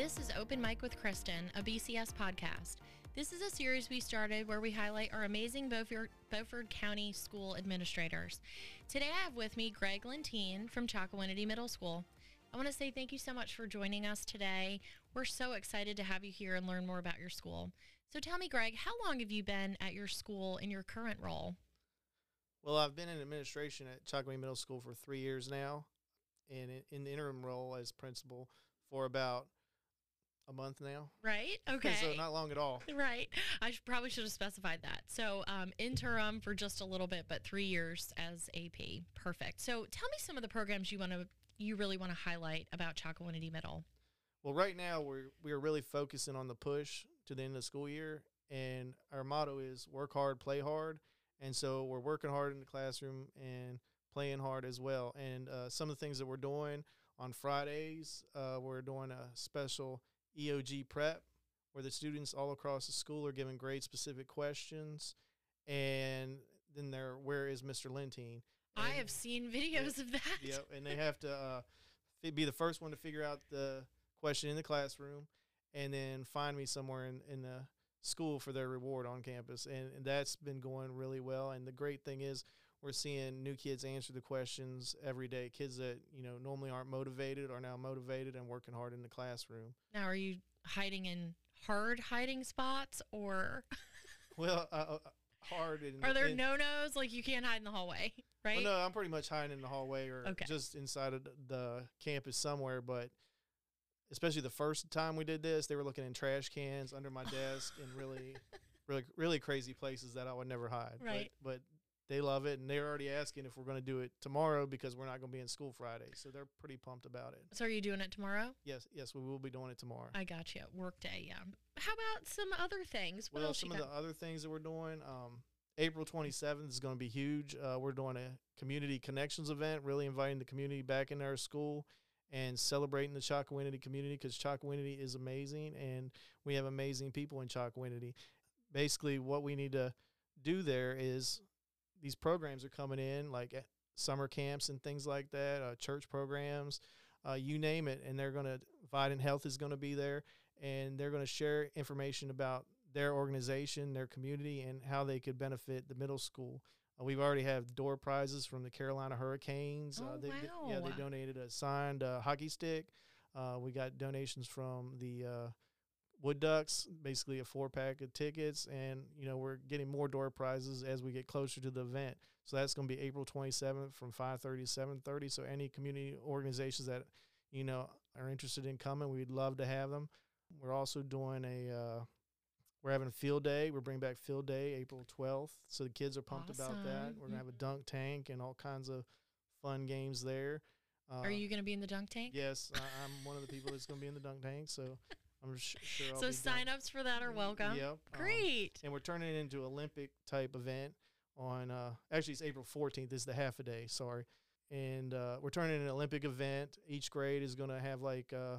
This is Open Mic with Kristen, a BCS podcast. This is a series we started where we highlight our amazing Beaufort, Beaufort County school administrators. Today I have with me Greg Lentine from Chocowinity Middle School. I want to say thank you so much for joining us today. We're so excited to have you here and learn more about your school. So tell me, Greg, how long have you been at your school in your current role? Well, I've been in administration at Chocowinity Middle School for three years now, and in the interim role as principal for about a month now. Right. Okay. so not long at all. Right. I should, probably should have specified that. So um, interim for just a little bit, but three years as AP. Perfect. So tell me some of the programs you want to you really want to highlight about Chocowinity Middle. Well, right now we're we're really focusing on the push to the end of the school year, and our motto is work hard, play hard. And so we're working hard in the classroom and playing hard as well. And uh, some of the things that we're doing on Fridays, uh, we're doing a special EOG prep where the students all across the school are given grade specific questions. And then they're, where is Mr. Lentine? And, I have seen videos yep, of that. Yep. And they have to uh, be the first one to figure out the question in the classroom and then find me somewhere in, in the school for their reward on campus. And, and that's been going really well. And the great thing is, we're seeing new kids answer the questions every day. Kids that you know normally aren't motivated are now motivated and working hard in the classroom. Now, are you hiding in hard hiding spots or? well, uh, uh, hard. In, are there in, no nos like you can't hide in the hallway, right? Well, no, I'm pretty much hiding in the hallway or Okay. just inside of the campus somewhere. But especially the first time we did this, they were looking in trash cans under my desk and really, really, really crazy places that I would never hide. Right. But, but they love it, and they're already asking if we're going to do it tomorrow because we're not going to be in school Friday. So they're pretty pumped about it. So, are you doing it tomorrow? Yes, yes, we will be doing it tomorrow. I got you. Work day, yeah. How about some other things? What well, some of got? the other things that we're doing, um, April 27th is going to be huge. Uh, we're doing a community connections event, really inviting the community back into our school and celebrating the Chocowinity community because Chocowinity is amazing and we have amazing people in Chocowinity. Basically, what we need to do there is these programs are coming in like summer camps and things like that, uh, church programs, uh, you name it, and they're going to Vidant Health is going to be there, and they're going to share information about their organization, their community, and how they could benefit the middle school. Uh, we've already have door prizes from the Carolina Hurricanes. Oh, uh, they, wow. Yeah, they donated a signed uh, hockey stick. Uh, we got donations from the uh, Wood Ducks, basically a four pack of tickets, and you know we're getting more door prizes as we get closer to the event. So that's going to be April 27th from 5:30 to 7:30. So any community organizations that you know are interested in coming, we'd love to have them. We're also doing a uh, we're having field day. We're bringing back field day April 12th. So the kids are pumped about that. We're gonna have a dunk tank and all kinds of fun games there. Uh, Are you going to be in the dunk tank? Yes, I, I'm one of the people that's going to be in the dunk tank. So I'm sh- sure. I'll so be sign dunk- ups for that are welcome. Yep. um, Great. and we're turning it into Olympic type event on uh actually it's April 14th This is the half a day sorry and uh, we're turning it an Olympic event each grade is going to have like uh,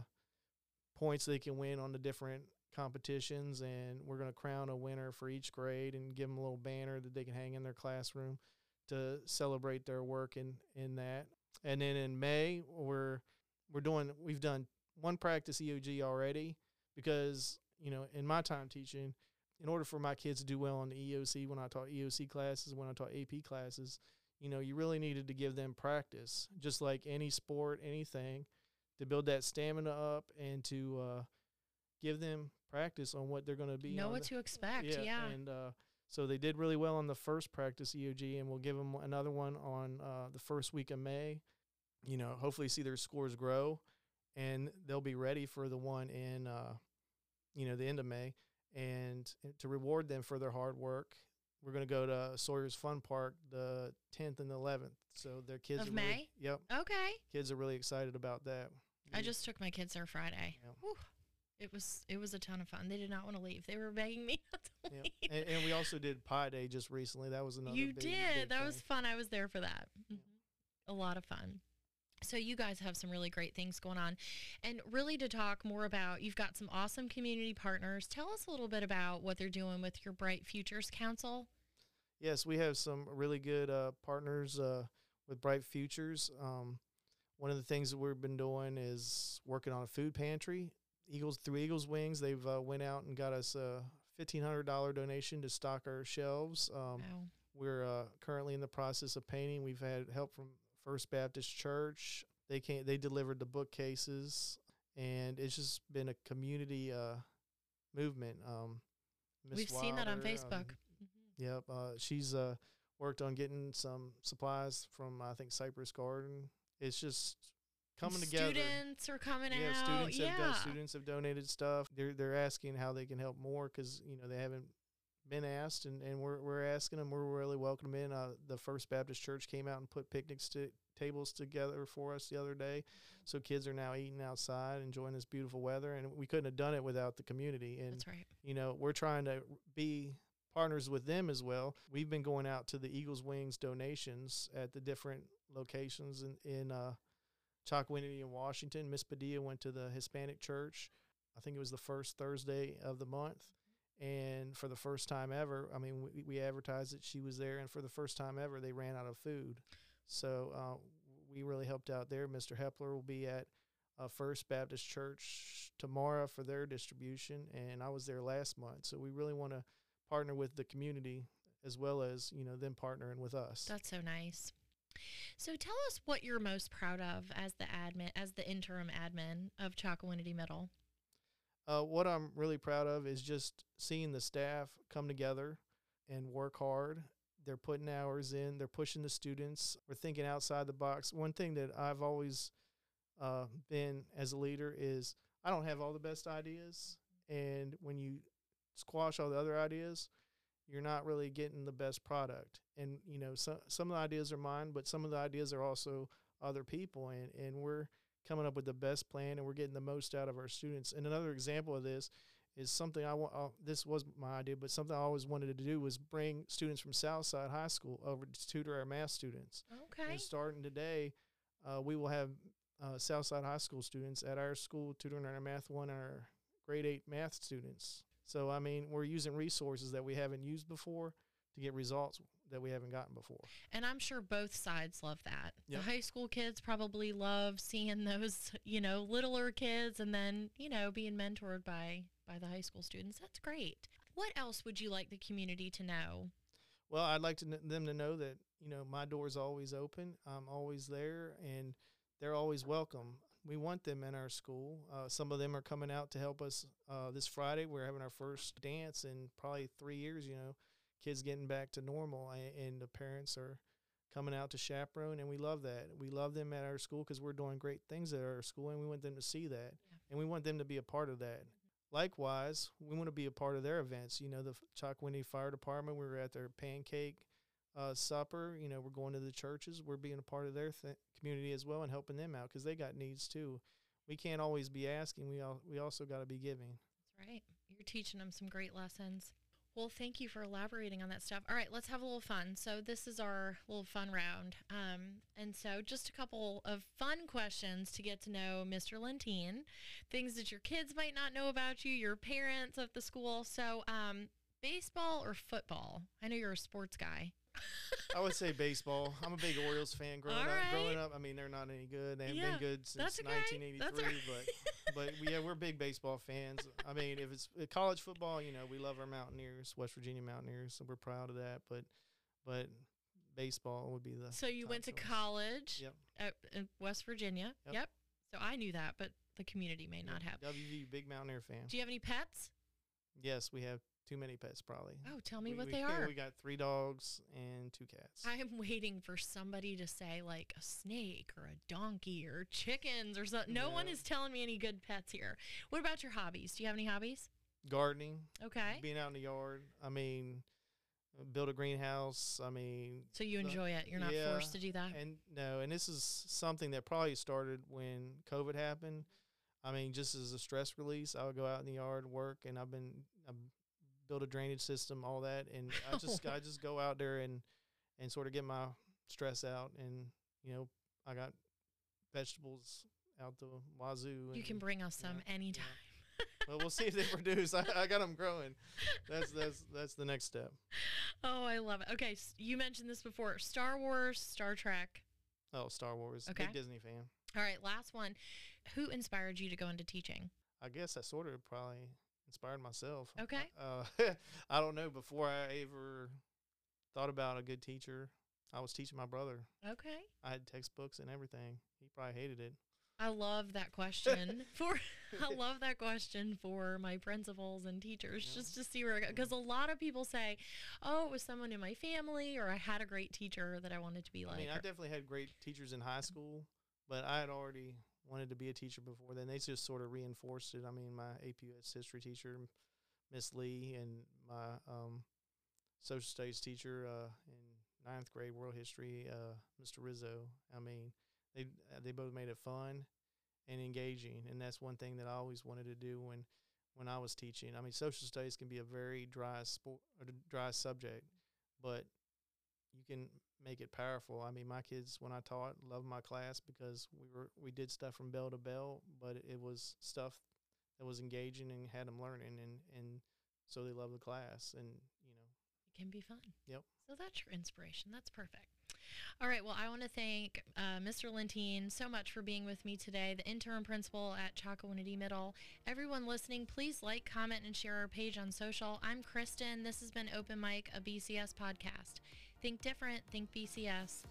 points they can win on the different competitions and we're going to crown a winner for each grade and give them a little banner that they can hang in their classroom to celebrate their work in in that and then in May we're we're doing we've done one practice EOG already because you know in my time teaching in order for my kids to do well on the EOC when I taught EOC classes, when I taught AP classes, you know, you really needed to give them practice, just like any sport, anything, to build that stamina up and to uh, give them practice on what they're going to be. Know what the- to expect. Yeah. And uh, so they did really well on the first practice EOG, and we'll give them another one on uh, the first week of May. You know, hopefully see their scores grow, and they'll be ready for the one in, uh, you know, the end of May. And to reward them for their hard work, we're going to go to Sawyer's Fun Park the 10th and the 11th. So their kids Of are really- May? yep, okay. kids are really excited about that. I just took my kids there Friday. Yeah. Whew. It was it was a ton of fun. They did not want to leave. They were begging me not to Yeah. leave. And, and we also did Pi Day just recently. That was another. You big, did. big that thing. was fun. I was there for that. Mhm. A lot of fun. So you guys have some really great things going on. And really to talk more about, you've got some awesome community partners. Tell us a little bit about what they're doing with your Bright Futures Council. Yes, we have some really good uh, partners uh, with Bright Futures. Um, one of the things that we've been doing is working on a food pantry Eagles through Eagles Wings, they've uh, went out and got us a fifteen hundred dollar donation to stock our shelves. Um, Wow. We're uh, currently in the process of painting. We've had help from First Baptist Church. They came, they delivered the bookcases, and it's just been a community uh, movement. Um, We've seen that on Facebook. um, Yep. Uh, she's uh, worked on getting some supplies from I think Cypress Garden. It's just coming together. Students are coming yeah, out. students yeah. have done, students have donated stuff. They're they're asking how they can help more because you know they haven't been asked, and, and we're we're asking them. We're really welcoming in. Uh, the First Baptist Church came out and put picnic sti- tables together for us the other day, so kids are now eating outside, enjoying this beautiful weather, and we couldn't have done it without the community. And That's right. you know, we're trying to be partners with them as well. We've been going out to the Eagles Wings donations at the different locations in, in uh, Chocowinity in Washington. Miss Padilla went to the Hispanic church. I think it was the first Thursday of the month. And for the first time ever, I mean, we, we advertised that she was there, and for the first time ever, they ran out of food. So uh, we really helped out there. Mr. Hepler will be at uh, First Baptist Church tomorrow for their distribution, and I was there last month. So we really want to partner with the community as well as you know them partnering with us. That's so nice. So tell us what you're most proud of as the admin, as the interim admin of Chocowinity Middle. Uh, what I'm really proud of is just seeing the staff come together and work hard. They're putting hours in. They're pushing the students. We're thinking outside the box. One thing that I've always uh, been as a leader is I don't have all the best ideas, and when you squash all the other ideas, you're not really getting the best product. And you know, some some of the ideas are mine, but some of the ideas are also other people, and and we're coming up with the best plan and we're getting the most out of our students. And another example of this is something I want. Uh, this was my idea, but something I always wanted to do was bring students from Southside High School over to tutor our math students. Okay. And starting today, uh, we will have uh, Southside High School students at our school tutoring our math one and our grade eight math students. So I mean, we're using resources that we haven't used before to get results that we haven't gotten before. And I'm sure both sides love that. Yep. The high school kids probably love seeing those, you know, littler kids and then, you know, being mentored by by the high school students. That's great. What else would you like the community to know? Well, I'd like to them to know that you know my door's always open. I'm always there, and they're always welcome. We want them in our school. Uh, some of them are coming out to help us uh, this Friday. We're having our first dance in probably three years. You know, kids getting back to normal, and, the parents are coming out to chaperone, and we love that. We love them at our school because we're doing great things at our school, and we want them to see that, Yeah. and we want them to be a part of that. Likewise, we want to be a part of their events. You know, the Chocowinity Fire Department, we were at their pancake uh, supper. You know, we're going to the churches. We're being a part of their th- community as well and helping them out because they got needs too. We can't always be asking. We all we also got to be giving. That's right. You're teaching them some great lessons. Well, thank you for elaborating on that stuff. All right, let's have a little fun. So this is our little fun round. Um, and so just a couple of fun questions to get to know Mr. Lentine, things that your kids might not know about you, your parents at the school. So um, baseball or football? I know you're a sports guy. I would say baseball. I'm a big Orioles fan growing All up. Growing up, I mean, they're not any good. They haven't Yeah, been good since okay. 1983. That's all right. But but yeah, we're big baseball fans. I mean, if it's college football, you know, we love our Mountaineers, West Virginia Mountaineers, so we're proud of that. But but baseball would be the So you went to choice. college Yep. at, in West Virginia. Yep. yep. So I knew that, but the community may not have. WV, big Mountaineer fan. Do you have any pets? Yes, we have too many pets, probably. Oh, tell me We- what we- they are. We got three dogs and two cats. I am waiting for somebody to say like a snake or a donkey or chickens or something. No, one is telling me any good pets here. What about your hobbies? Do you have any hobbies? Gardening, Okay. being out in the yard. I mean, build a greenhouse. I mean, So you enjoy it. You're not yeah, forced to do that. And no, and this is something that probably started when COVID happened. I mean, just as a stress release, I would go out in the yard, work, and I've been I build a drainage system, all that, and I just I just go out there and and sort of get my stress out, and you know, I got vegetables out the wazoo. You can bring us some yeah. anytime. well, we'll see if they produce. I, I got them growing. That's that's that's the next step. Oh, I love it. Okay, you mentioned this before. Star Wars, Star Trek. Oh, Star Wars. Okay. Big Disney fan. All right, last one. Who inspired you to go into teaching? I guess I sort of probably inspired myself. Okay. Uh, I don't know. Before I ever thought about a good teacher, I was teaching my brother. Okay. I had textbooks and everything. He probably hated it. I love that question for I love that question for my principals and teachers Yeah. just to see where because a lot of people say, "Oh, it was someone in my family or I had a great teacher that I wanted to be like." I mean, I definitely had great teachers in high school, but I had already wanted to be a teacher before then. They just sort of reinforced it. I mean, my APUS history teacher, Miss Lee, and my um, social studies teacher uh, in ninth grade world history, uh, Mr. Rizzo. I mean, they they both made it fun and engaging, and that's one thing that I always wanted to do when when I was teaching. I mean, social studies can be a very dry sport, or dry subject, but you can make it powerful. I mean, my kids when I taught loved my class because we were we did stuff from bell to bell, but it was stuff that was engaging and had them learning, and and so they loved the class, and you know, it can be fun. Yep. So that's your inspiration. That's perfect. All right. Well, I want to thank uh, Mr. Lentine so much for being with me today, the interim principal at Chocowinity Middle. Everyone listening, please like, comment, and share our page on social. I'm Kristen. This has been Open Mic, a BCS podcast. Think different, think BCS.